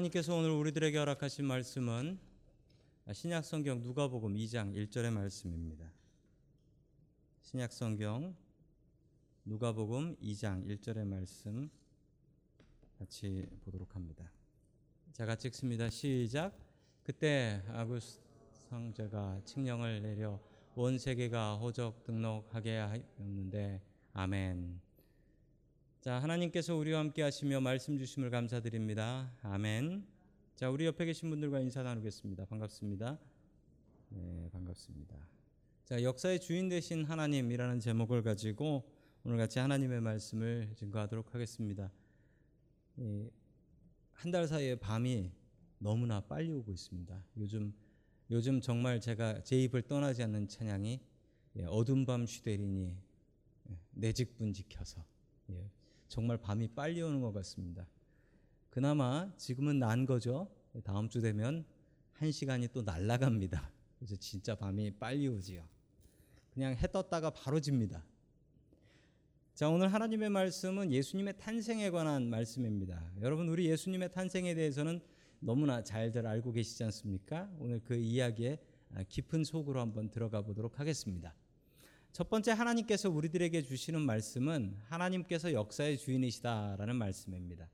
하나님께서 오늘 우리들에게 허락하신 말씀은 신약 성경 누가복음 2장 1절의 말씀입니다. 신약 성경 누가복음 2장 1절의 말씀 같이 보도록 합니다. 자 같이 읽습니다. 시작. 그때 아구스 성제가 칙령을 내려 온 세계가 호적 등록하게 하였는데 아멘. 자, 하나님께서 우리와 함께 하시며 말씀 주심을 감사드립니다. 아멘. 자, 우리 옆에 계신 분들과 인사 나누겠습니다. 반갑습니다. 네, 반갑습니다. 자, 역사의 주인 되신 하나님이라는 제목을 가지고 오늘 같이 하나님의 말씀을 증거하도록 하겠습니다. 한 달 사이에 밤이 너무나 빨리 오고 있습니다. 요즘 요즘 정말 제가 제 입을 떠나지 않는 찬양이 예, 어둠 밤 쉬되리니 예, 내 직분 지켜서 예, 정말 밤이 빨리 오는 것 같습니다. 그나마 지금은 난 거죠. 다음 주 되면 한 시간이 또 날아갑니다. 그래서 진짜 밤이 빨리 오지요. 그냥 해 떴다가 바로 집니다. 자, 오늘 하나님의 말씀은 예수님의 탄생에 관한 말씀입니다. 여러분, 우리 예수님의 탄생에 대해서는 너무나 잘들 알고 계시지 않습니까? 오늘 그 이야기에 깊은 속으로 한번 들어가 보도록 하겠습니다. 첫 번째 하나님께서 우리들에게 주시는 말씀은 하나님께서 역사의 주인이시다라는 말씀입니다.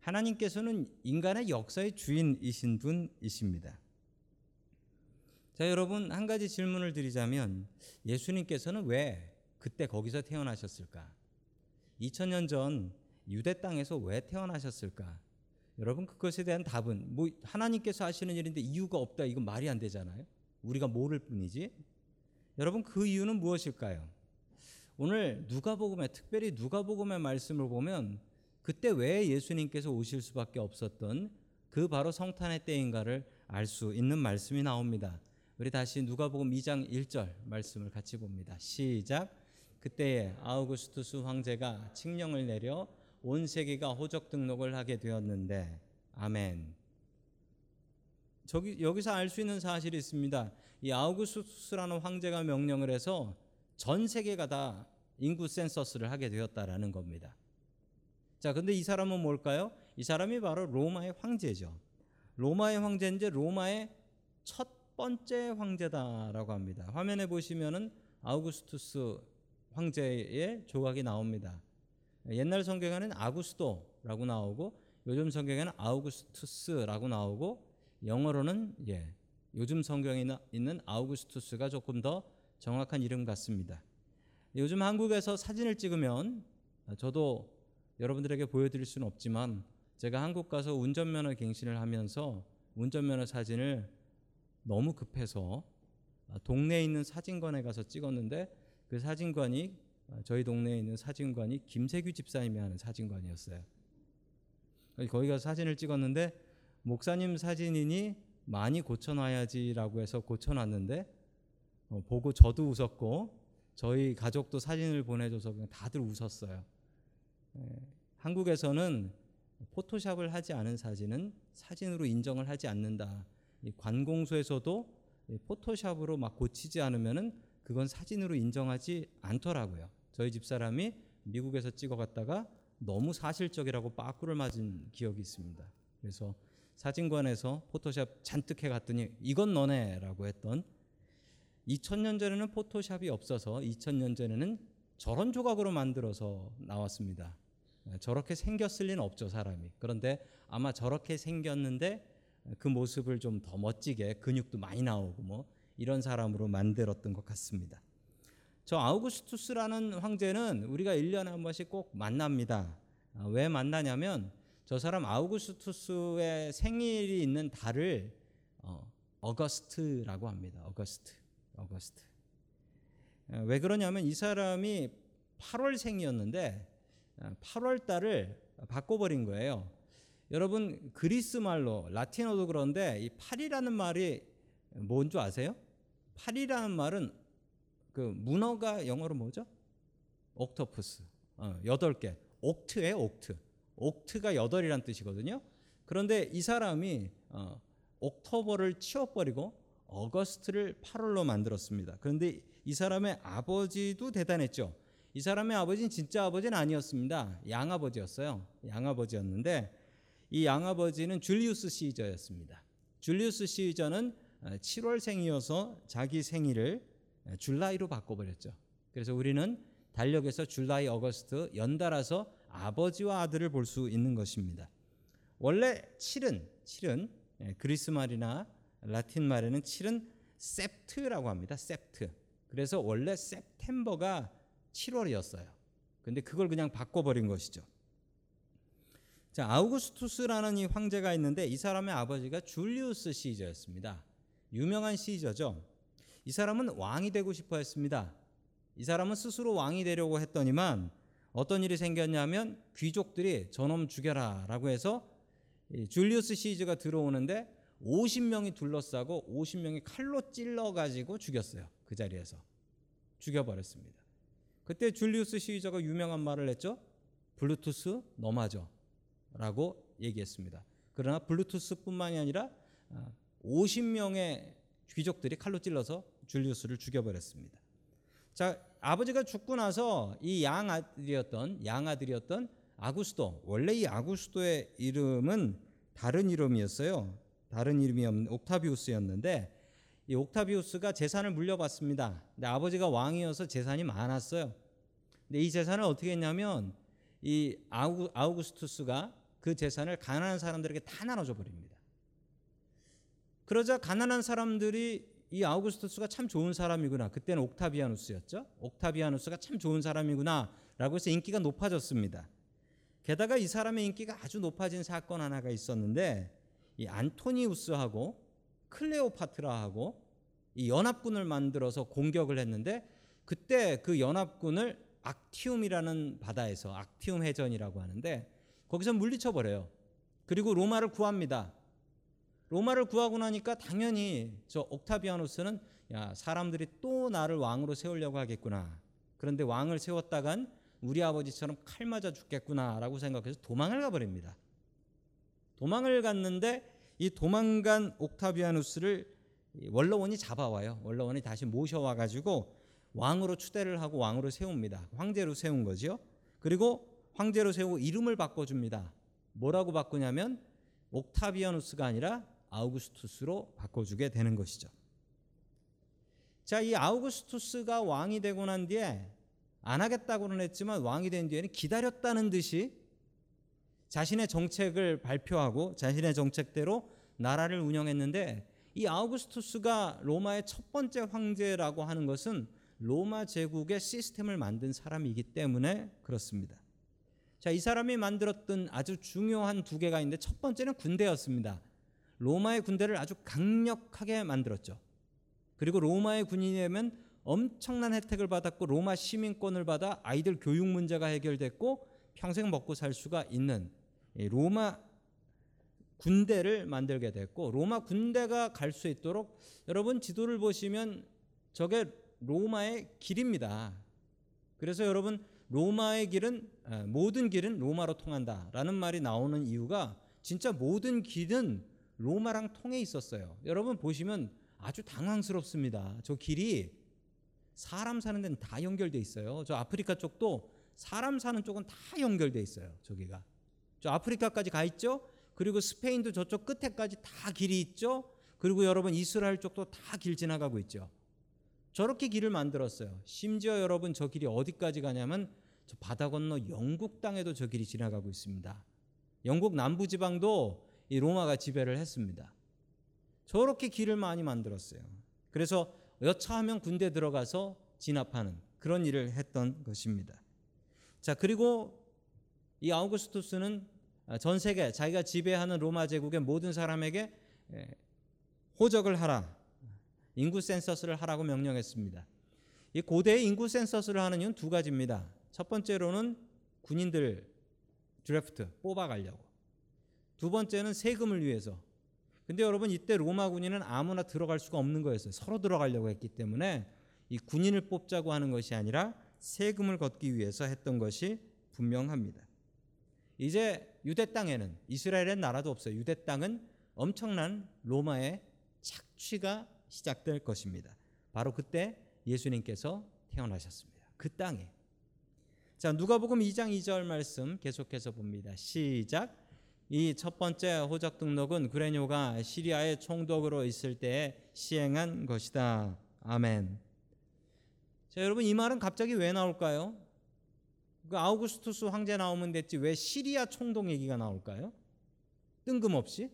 하나님께서는 인간의 역사의 주인이신 분이십니다. 자, 여러분 한 가지 질문을 드리자면 예수님께서는 왜 그때 거기서 태어나셨을까? 2000년 전 유대 땅에서 왜 태어나셨을까? 여러분 그것에 대한 답은 뭐 하나님께서 하시는 일인데 이유가 없다 이건 말이 안 되잖아요. 우리가 모를 뿐이지. 여러분 그 이유는 무엇일까요? 오늘 누가복음에 특별히 누가복음의 말씀을 보면 그때 왜 예수님께서 오실 수밖에 없었던 그 바로 성탄의 때인가를 알 수 있는 말씀이 나옵니다. 우리 다시 누가복음 2장 1절 말씀을 같이 봅니다. 시작. 그때에 아우구스투스 황제가 칙령을 내려 온 세계가 호적 등록을 하게 되었는데 아멘. 저기 여기서 알 수 있는 사실이 있습니다. 이 아우구스투스라는 황제가 명령을 해서 전 세계가 다 인구 센서스를 하게 되었다라는 겁니다. 자, 근데 이 사람은 뭘까요? 이 사람이 바로 로마의 황제죠. 로마의 황제인데 로마의 첫 번째 황제다라고 합니다. 화면에 보시면은 아우구스투스 황제의 조각이 나옵니다. 옛날 성경에는 아구스토라고 나오고 요즘 성경에는 아우구스투스라고 나오고 영어로는 예, 요즘 성경에 있는 아우구스투스가 조금 더 정확한 이름 같습니다. 요즘 한국에서 사진을 찍으면 저도 여러분들에게 보여드릴 수는 없지만 제가 한국 가서 운전면허 갱신을 하면서 운전면허 사진을 너무 급해서 동네에 있는 사진관에 가서 찍었는데 그 사진관이 저희 동네에 있는 사진관이 김세규 집사님이 하는 사진관이었어요. 거기 가서 사진을 찍었는데 목사님 사진이니 많이 고쳐놔야지라고 해서 고쳐놨는데 어, 보고 저도 웃었고 저희 가족도 사진을 보내줘서 그냥 다들 웃었어요. 예, 한국에서는 포토샵을 하지 않은 사진은 사진으로 인정을 하지 않는다. 관공서에서도 포토샵으로 막 고치지 않으면은 그건 사진으로 인정하지 않더라고요. 저희 집사람이 미국에서 찍어갔다가 너무 사실적이라고 빠꾸를 맞은 기억이 있습니다. 그래서 사진관에서 포토샵 잔뜩 해 갔더니 이건 너네라고 했던 2000년 전에는 포토샵이 없어서 2000년 전에는 저런 조각으로 만들어서 나왔습니다. 저렇게 생겼을 리는 없죠 사람이. 그런데 아마 저렇게 생겼는데 그 모습을 좀 더 멋지게 근육도 많이 나오고 뭐 이런 사람으로 만들었던 것 같습니다. 저 아우구스투스라는 황제는 우리가 1년에 한 번씩 꼭 만납니다. 왜 만나냐면 저 사람 아우구스투스의 생일이 있는 달을 어, 어거스트라고 합니다. 어거스트. 어거스트. 왜 그러냐면 이 사람이 8월 생이었는데 8월 달을 바꿔버린 거예요. 여러분 그리스 말로 라틴어도 그런데 이 8이라는 말이 뭔 줄 아세요? 8이라는 말은 그 문어가 영어로 뭐죠? 옥토푸스. 어, 8개. 옥트예요, 옥트. 옥트가 8이란 뜻이거든요. 그런데 이 사람이 어, 옥토버를 치워버리고 어거스트를 8월로 만들었습니다. 그런데 이 사람의 아버지도 대단했죠. 이 사람의 아버지는 진짜 아버지는 아니었습니다. 양아버지였어요. 양아버지였는데 이 양아버지는 줄리우스 시저였습니다. 줄리우스 시저는 7월생이어서 자기 생일을 줄라이로 바꿔버렸죠. 그래서 우리는 달력에서 줄라이, 어거스트 연달아서 아버지와 아들을 볼 수 있는 것입니다. 원래 7은 7은 그리스 말이나 라틴 말에는 7은 세프트라고 합니다. 세프트. 그래서 원래 세프템버가 7월이었어요. 근데 그걸 그냥 바꿔 버린 것이죠. 자, 아우구스투스라는 이 황제가 있는데 이 사람의 아버지가 줄리우스 시저였습니다. 유명한 시저죠. 이 사람은 왕이 되고 싶어 했습니다. 이 사람은 스스로 왕이 되려고 했더니만 어떤 일이 생겼냐면 귀족들이 저놈 죽여라 라고 해서 줄리우스 시저가 들어오는데 50명이 둘러싸고 50명이 칼로 찔러 가지고 죽였어요. 그 자리에서 죽여 버렸습니다. 그때 줄리우스 시저가 유명한 말을 했죠. 블루투스 넘어져 라고 얘기했습니다. 그러나 블루투스뿐만이 아니라 50명의 아, 귀족들이 칼로 찔러서 줄리우스를 죽여버렸습니다. 자, 아버지가 죽고 나서 이 양아들이었던 양아들이었던 아구스도 원래 이 아구스도의 이름은 다른 이름이었어요. 다른 이름이 없는 옥타비우스였는데 이 옥타비우스가 재산을 물려받습니다. 근데 아버지가 왕이어서 재산이 많았어요. 근데 이 재산을 어떻게 했냐면 이 아우, 아우구스투스가 그 재산을 가난한 사람들에게 다 나눠줘 버립니다. 그러자 가난한 사람들이 이 아우구스투스가 참 좋은 사람이구나. 그때는 옥타비아누스였죠. 옥타비아누스가 참 좋은 사람이구나라고 해서 인기가 높아졌습니다. 게다가 이 사람의 인기가 아주 높아진 사건 하나가 있었는데 이 안토니우스하고 클레오파트라하고 이 연합군을 만들어서 공격을 했는데 그때 그 연합군을 악티움이라는 바다에서 악티움 해전이라고 하는데 거기서 물리쳐 버려요. 그리고 로마를 구합니다. 로마를 구하고 나니까 당연히 저 옥타비아누스는 야, 사람들이 또 나를 왕으로 세우려고 하겠구나. 그런데 왕을 세웠다간 우리 아버지처럼 칼 맞아 죽겠구나라고 생각해서 도망을 가버립니다. 도망을 갔는데 이 도망간 옥타비아누스를 원로원이 잡아와요. 원로원이 다시 모셔와 가지고 왕으로 추대를 하고 왕으로 세웁니다. 황제로 세운 거죠. 그리고 황제로 세우고 이름을 바꿔줍니다. 뭐라고 바꾸냐면 옥타비아누스가 아니라 아우구스투스로 바꿔주게 되는 것이죠. 자, 이 아우구스투스가 왕이 되고 난 뒤에 안 하겠다고는 했지만 왕이 된 뒤에는 기다렸다는 듯이 자신의 정책을 발표하고 자신의 정책대로 나라를 운영했는데 이 아우구스투스가 로마의 첫 번째 황제라고 하는 것은 로마 제국의 시스템을 만든 사람이기 때문에 그렇습니다. 자, 이 사람이 만들었던 아주 중요한 두 개가 있는데 첫 번째는 군대였습니다. 로마의 군대를 아주 강력하게 만들었죠. 그리고 로마의 군인이 되면 엄청난 혜택을 받았고 로마 시민권을 받아 아이들 교육 문제가 해결됐고 평생 먹고 살 수가 있는 로마 군대를 만들게 됐고 로마 군대가 갈 수 있도록 여러분 지도를 보시면 저게 로마의 길입니다. 그래서 여러분 로마의 길은 모든 길은 로마로 통한다라는 말이 나오는 이유가 진짜 모든 길은 로마랑 통해 있었어요. 여러분 보시면 아주 당황스럽습니다. 저 길이 사람 사는 데는 다 연결돼 있어요. 저 아프리카 쪽도 사람 사는 쪽은 다 연결돼 있어요. 저기가 저 아프리카까지 가 있죠. 그리고 스페인도 저쪽 끝에까지 다 길이 있죠. 그리고 여러분 이스라엘 쪽도 다 길 지나가고 있죠. 저렇게 길을 만들었어요. 심지어 여러분 저 길이 어디까지 가냐면 저 바다 건너 영국 땅에도 저 길이 지나가고 있습니다. 영국 남부 지방도 이 로마가 지배를 했습니다. 저렇게 길을 많이 만들었어요. 그래서 여차하면 군대 들어가서 진압하는 그런 일을 했던 것입니다. 자, 그리고 이 아우구스투스는 전 세계 자기가 지배하는 로마 제국의 모든 사람에게 호적을 하라. 인구 센서스를 하라고 명령했습니다. 이 고대의 인구 센서스를 하는 이유는 두 가지입니다. 첫 번째로는 군인들 드래프트 뽑아가려고. 두 번째는 세금을 위해서. 근데 여러분 이때 로마 군인은 아무나 들어갈 수가 없는 거였어요. 서로 들어가려고 했기 때문에 이 군인을 뽑자고 하는 것이 아니라 세금을 걷기 위해서 했던 것이 분명합니다. 이제 유대 땅에는 이스라엘의 나라도 없어요. 유대 땅은 엄청난 로마의 착취가 시작될 것입니다. 바로 그때 예수님께서 태어나셨습니다. 그 땅에. 자, 누가복음 2장 2절 말씀 계속해서 봅니다. 시작. 이 첫 번째 호적 등록은 구레뇨가 시리아의 총독으로 있을 때에 시행한 것이다. 아멘. 자, 여러분 이 말은 갑자기 왜 나올까요? 그 아우구스투스 황제 나오면 됐지 왜 시리아 총독 얘기가 나올까요? 뜬금없이?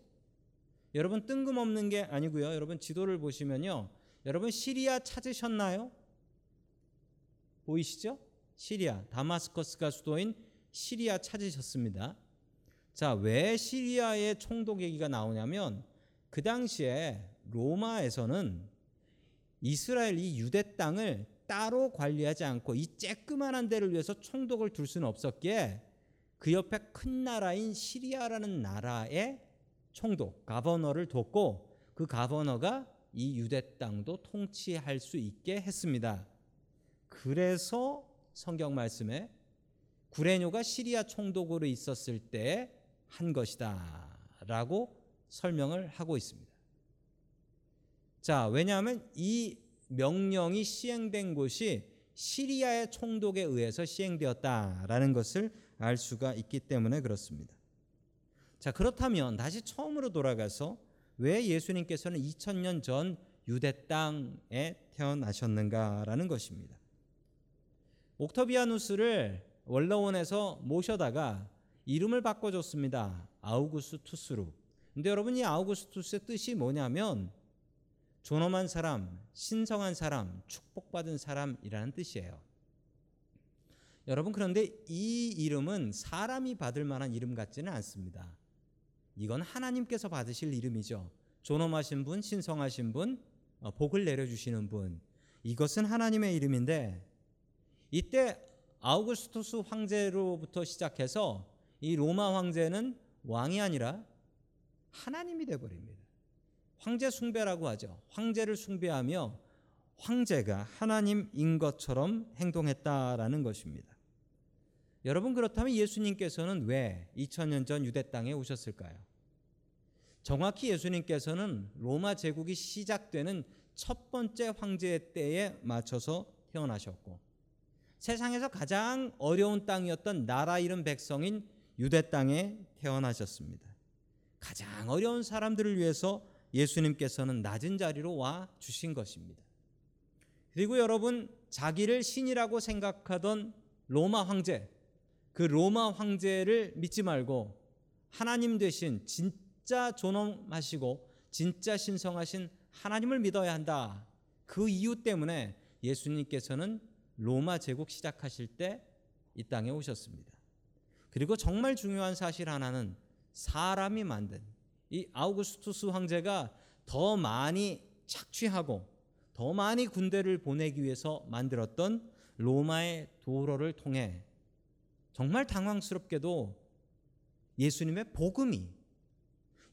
여러분 뜬금없는 게 아니고요. 여러분 지도를 보시면요. 여러분 시리아 찾으셨나요? 보이시죠? 시리아 다마스커스가 수도인 시리아 찾으셨습니다. 자, 왜 시리아의 총독 얘기가 나오냐면 그 당시에 로마에서는 이스라엘 이 유대 땅을 따로 관리하지 않고 이 쬐끄만한 데를 위해서 총독을 둘 수는 없었기에 그 옆에 큰 나라인 시리아라는 나라의 총독 가버너를 뒀고 그 가버너가 이 유대 땅도 통치할 수 있게 했습니다. 그래서 성경 말씀에 구레뇨가 시리아 총독으로 있었을 때 한 것이다 라고 설명을 하고 있습니다. 자, 왜냐하면 이 명령이 시행된 곳이 시리아의 총독에 의해서 시행되었다라는 것을 알 수가 있기 때문에 그렇습니다. 자, 그렇다면 다시 처음으로 돌아가서 왜 예수님께서는 2000년 전 유대 땅에 태어나셨는가라는 것입니다. 옥터비아누스를 원로원에서 모셔다가 이름을 바꿔줬습니다. 아우구스투스로. 근데 여러분 이 아우구스투스의 뜻이 뭐냐면 존엄한 사람, 신성한 사람, 축복받은 사람이라는 뜻이에요. 여러분 그런데 이 이름은 사람이 받을 만한 이름 같지는 않습니다. 이건 하나님께서 받으실 이름이죠. 존엄하신 분, 신성하신 분, 어, 복을 내려주시는 분. 이것은 하나님의 이름인데 이때 아우구스투스 황제로부터 시작해서 이 로마 황제는 왕이 아니라 하나님이 돼 버립니다. 황제 숭배라고 하죠. 황제를 숭배하며 황제가 하나님인 것처럼 행동했다라는 것입니다. 여러분 그렇다면 예수님께서는 왜 2000년 전 유대 땅에 오셨을까요? 정확히 예수님께서는 로마 제국이 시작되는 첫 번째 황제 때에 맞춰서 태어나셨고 세상에서 가장 어려운 땅이었던 나라 이름 백성인 유대 땅에 태어나셨습니다. 가장 어려운 사람들을 위해서 예수님께서는 낮은 자리로 와 주신 것입니다. 그리고 여러분 자기를 신이라고 생각하던 로마 황제 그 로마 황제를 믿지 말고 하나님 대신 진짜 존엄하시고 진짜 신성하신 하나님을 믿어야 한다. 그 이유 때문에 예수님께서는 로마 제국 시작하실 때 이 땅에 오셨습니다. 그리고 정말 중요한 사실 하나는 사람이 만든 이 아우구스투스 황제가 더 많이 착취하고 더 많이 군대를 보내기 위해서 만들었던 로마의 도로를 통해 정말 당황스럽게도 예수님의 복음이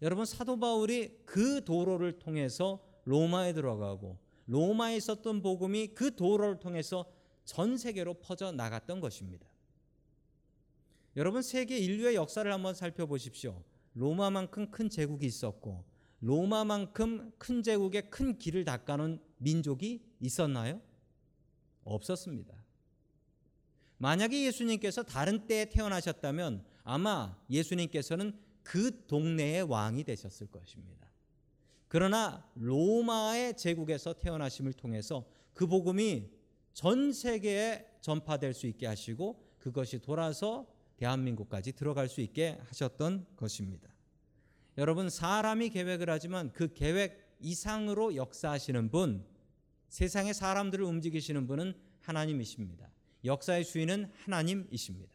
여러분 사도 바울이 그 도로를 통해서 로마에 들어가고 로마에 있었던 복음이 그 도로를 통해서 전 세계로 퍼져 나갔던 것입니다. 여러분 세계 인류의 역사를 한번 살펴보십시오. 로마만큼 큰 제국이 있었고 로마만큼 큰 제국에 큰 길을 닦아놓은 민족이 있었나요? 없었습니다. 만약에 예수님께서 다른 때에 태어나셨다면 아마 예수님께서는 그 동네의 왕이 되셨을 것입니다. 그러나 로마의 제국에서 태어나심을 통해서 그 복음이 전 세계에 전파될 수 있게 하시고 그것이 돌아서 대한민국까지 들어갈 수 있게 하셨던 것입니다. 여러분 사람이 계획을 하지만 그 계획 이상으로 역사하시는 분, 세상의 사람들을 움직이시는 분은 하나님이십니다. 역사의 주인은 하나님이십니다.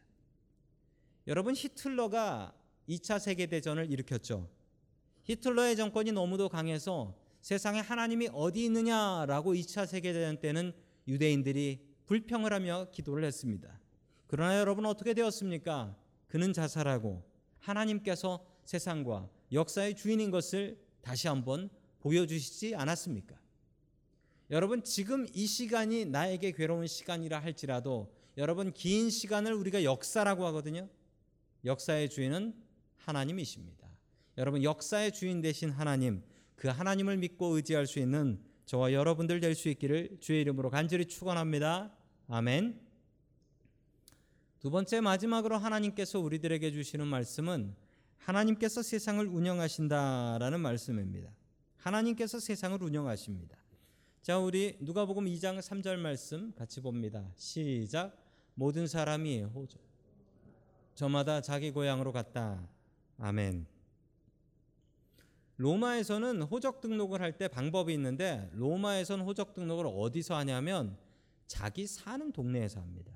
여러분 히틀러가 2차 세계 대전을 일으켰죠. 히틀러의 정권이 너무도 강해서 세상에 하나님이 어디 있느냐라고 2차 세계 대전 때는 유대인들이 불평을 하며 기도를 했습니다. 그러나 여러분 어떻게 되었습니까? 그는 자살하고 하나님께서 세상과 역사의 주인인 것을 다시 한번 보여주시지 않았습니까? 여러분 지금 이 시간이 나에게 괴로운 시간이라 할지라도 여러분 긴 시간을 우리가 역사라고 하거든요. 역사의 주인은 하나님이십니다. 여러분 역사의 주인 되신 하나님 그 하나님을 믿고 의지할 수 있는 저와 여러분들 될 수 있기를 주의 이름으로 간절히 축원합니다. 아멘. 두 번째 마지막으로 하나님께서 우리들에게 주시는 말씀은 하나님께서 세상을 운영하신다라는 말씀입니다. 하나님께서 세상을 운영하십니다. 자, 우리 누가복음 2장 3절 말씀 같이 봅니다. 시작. 모든 사람이 호저 저마다 자기 고향으로 갔다. 아멘. 로마에서는 호적 등록을 할 때 방법이 있는데 로마에서는 호적 등록을 어디서 하냐면 자기 사는 동네에서 합니다.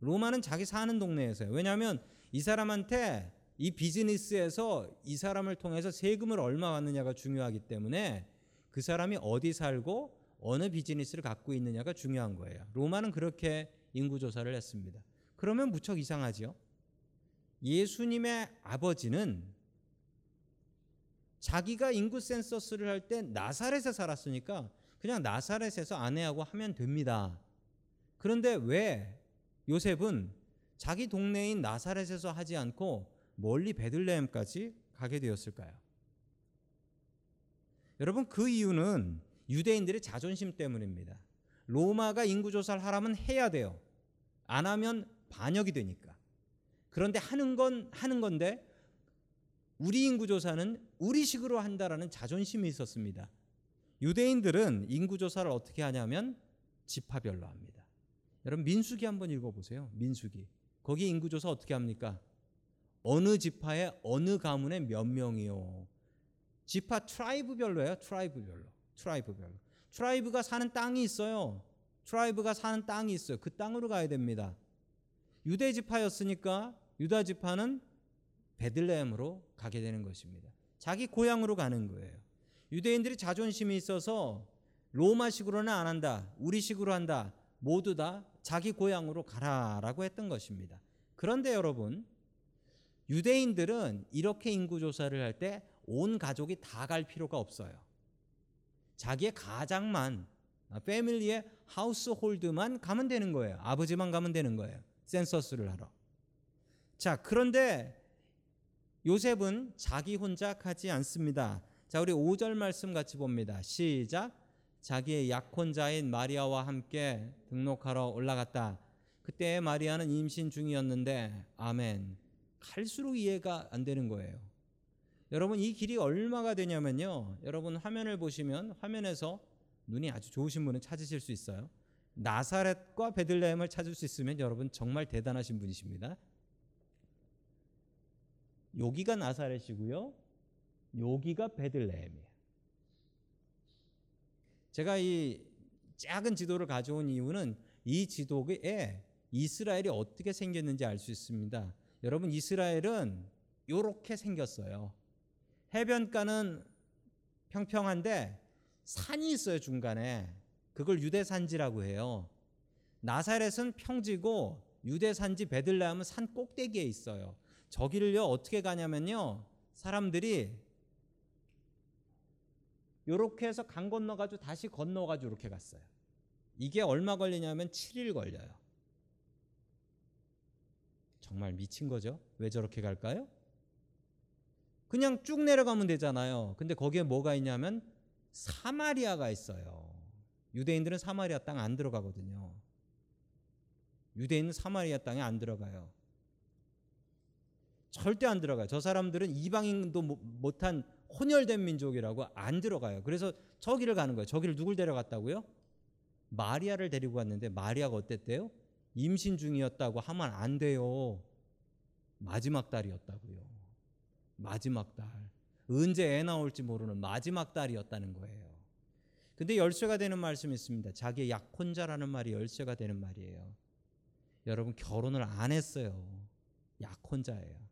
로마는 자기 사는 동네에서요. 왜냐하면 이 사람한테 이 비즈니스에서 이 사람을 통해서 세금을 얼마 받느냐가 중요하기 때문에 그 사람이 어디 살고 어느 비즈니스를 갖고 있느냐가 중요한 거예요. 로마는 그렇게 인구 조사를 했습니다. 그러면 무척 이상하지요. 예수님의 아버지는 자기가 인구 센서스를 할 때 나사렛에 살았으니까 그냥 나사렛에서 아내하고 하면 됩니다. 그런데 왜 요셉은 자기 동네인 나사렛에서 하지 않고 멀리 베들레헴까지 가게 되었을까요? 여러분 그 이유는 유대인들의 자존심 때문입니다. 로마가 인구 조사를 하라면 해야 돼요. 안 하면 반역이 되니까. 그런데 하는 건 하는 건데 우리 인구 조사는 우리식으로 한다라는 자존심이 있었습니다. 유대인들은 인구 조사를 어떻게 하냐면 지파별로 합니다. 여러분 민수기 한번 읽어 보세요. 민수기. 거기 인구 조사 어떻게 합니까? 어느 지파에 어느 가문에 몇 명이요. 지파 tribe별로예요. tribe별로. tribe별로. tribe가 사는 땅이 있어요. tribe가 사는 땅이 있어요. 그 땅으로 가야 됩니다. 유대 지파였으니까 유다 지파는 베들레헴으로 가게 되는 것입니다. 자기 고향으로 가는 거예요. 유대인들이 자존심이 있어서 로마식으로는 안 한다. 우리식으로 한다. 모두 다 자기 고향으로 가라라고 했던 것입니다. 그런데 여러분, 유대인들은 이렇게 인구 조사를 할 때 온 가족이 다 갈 필요가 없어요. 자기의 가장만 패밀리의 하우스홀드만 가면 되는 거예요. 아버지만 가면 되는 거예요. 센서스를 하러. 자, 그런데 요셉은 자기 혼자 가지 않습니다. 자, 우리 5절 말씀 같이 봅니다. 시작. 자기의 약혼자인 마리아와 함께 등록하러 올라갔다. 그때 마리아는 임신 중이었는데 아멘. 갈수록 이해가 안 되는 거예요. 여러분 이 길이 얼마가 되냐면요. 여러분 화면을 보시면 화면에서 눈이 아주 좋으신 분은 찾으실 수 있어요. 나사렛과 베들레헴을 찾을 수 있으면 여러분 정말 대단하신 분이십니다. 여기가 나사렛이고요. 여기가 베들레헴이에요. 제가 이 작은 지도를 가져온 이유는 이 지도에 이스라엘이 어떻게 생겼는지 알 수 있습니다. 여러분 이스라엘은 이렇게 생겼어요. 해변가는 평평한데 산이 있어요 중간에. 그걸 유대 산지라고 해요. 나사렛은 평지고 유대 산지 베들레헴은 산 꼭대기에 있어요. 저기를요 어떻게 가냐면요 사람들이 요렇게 해서 강 건너가지고 다시 건너가지고 이렇게 갔어요. 이게 얼마 걸리냐면 7일 걸려요. 정말 미친 거죠? 왜 저렇게 갈까요? 그냥 쭉 내려가면 되잖아요. 근데 거기에 뭐가 있냐면 사마리아가 있어요. 유대인들은 사마리아 땅 안 들어가거든요. 유대인은 사마리아 땅에 안 들어가요. 절대 안 들어가요. 저 사람들은 이방인도 못한 혼혈된 민족이라고 안 들어가요. 그래서 저기를 가는 거예요. 저기를 누굴 데려갔다고요? 마리아를 데리고 갔는데 마리아가 어땠대요? 임신 중이었다고 하면 안 돼요. 마지막 달이었다고요. 마지막 달. 언제 애 나올지 모르는 마지막 달이었다는 거예요. 근데 열쇠가 되는 말씀이 있습니다. 자기의 약혼자라는 말이 열쇠가 되는 말이에요. 여러분 결혼을 안 했어요. 약혼자예요.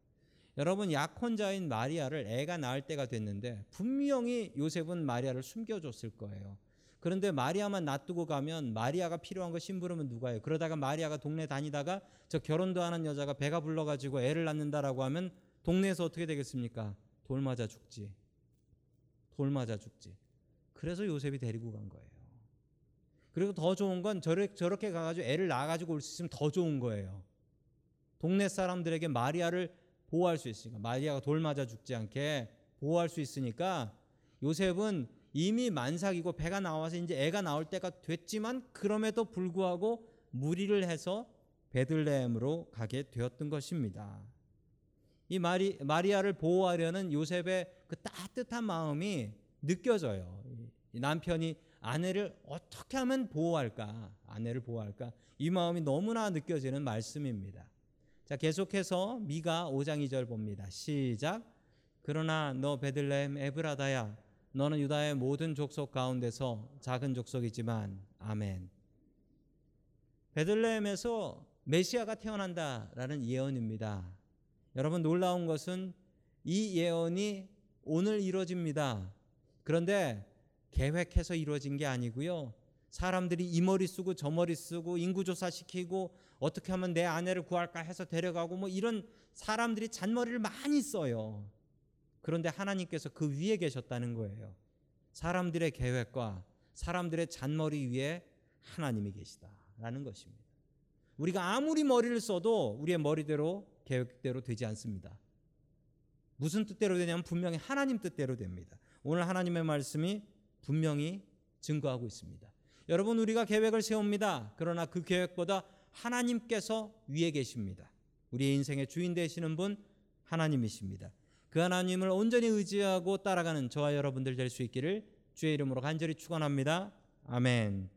여러분 약혼자인 마리아를 애가 낳을 때가 됐는데 분명히 요셉은 마리아를 숨겨줬을 거예요. 그런데 마리아만 놔두고 가면 마리아가 필요한 거 심부름은 누가 해요? 그러다가 마리아가 동네 다니다가 저 결혼도 하는 여자가 배가 불러가지고 애를 낳는다라고 하면 동네에서 어떻게 되겠습니까? 돌 맞아 죽지. 돌 맞아 죽지. 그래서 요셉이 데리고 간 거예요. 그리고 더 좋은 건 저렇게 가가지고 애를 낳아가지고 올 수 있으면 더 좋은 거예요. 동네 사람들에게 마리아를 보호할 수 있으니까 마리아가 돌 맞아 죽지 않게 보호할 수 있으니까 요셉은 이미 만삭이고 배가 나와서 이제 애가 나올 때가 됐지만 그럼에도 불구하고 무리를 해서 베들레헴으로 가게 되었던 것입니다. 이 마리, 마리아를 보호하려는 요셉의 그 따뜻한 마음이 느껴져요. 이 남편이 아내를 어떻게 하면 보호할까? 아내를 보호할까? 이 마음이 너무나 느껴지는 말씀입니다. 자, 계속해서 미가 5장 2절 봅니다. 시작. 그러나 너 베들레헴 에브라다야 너는 유다의 모든 족속 가운데서 작은 족속이지만 아멘. 베들레헴에서 메시아가 태어난다라는 예언입니다. 여러분 놀라운 것은 이 예언이 오늘 이루어집니다. 그런데 계획해서 이루어진 게 아니고요. 사람들이 이 머리 쓰고 저 머리 쓰고 인구 조사 시키고 어떻게 하면 내 아내를 구할까 해서 데려가고 뭐 이런 사람들이 잔머리를 많이 써요. 그런데 하나님께서 그 위에 계셨다는 거예요. 사람들의 계획과 사람들의 잔머리 위에 하나님이 계시다라는 것입니다. 우리가 아무리 머리를 써도 우리의 머리대로 계획대로 되지 않습니다. 무슨 뜻대로 되냐면 분명히 하나님 뜻대로 됩니다. 오늘 하나님의 말씀이 분명히 증거하고 있습니다. 여러분 우리가 계획을 세웁니다. 그러나 그 계획보다 하나님께서 위에 계십니다. 우리의 인생의 주인 되시는 분 하나님이십니다. 그 하나님을 온전히 의지하고 따라가는 저와 여러분들 될 수 있기를 주의 이름으로 간절히 축원합니다. 아멘.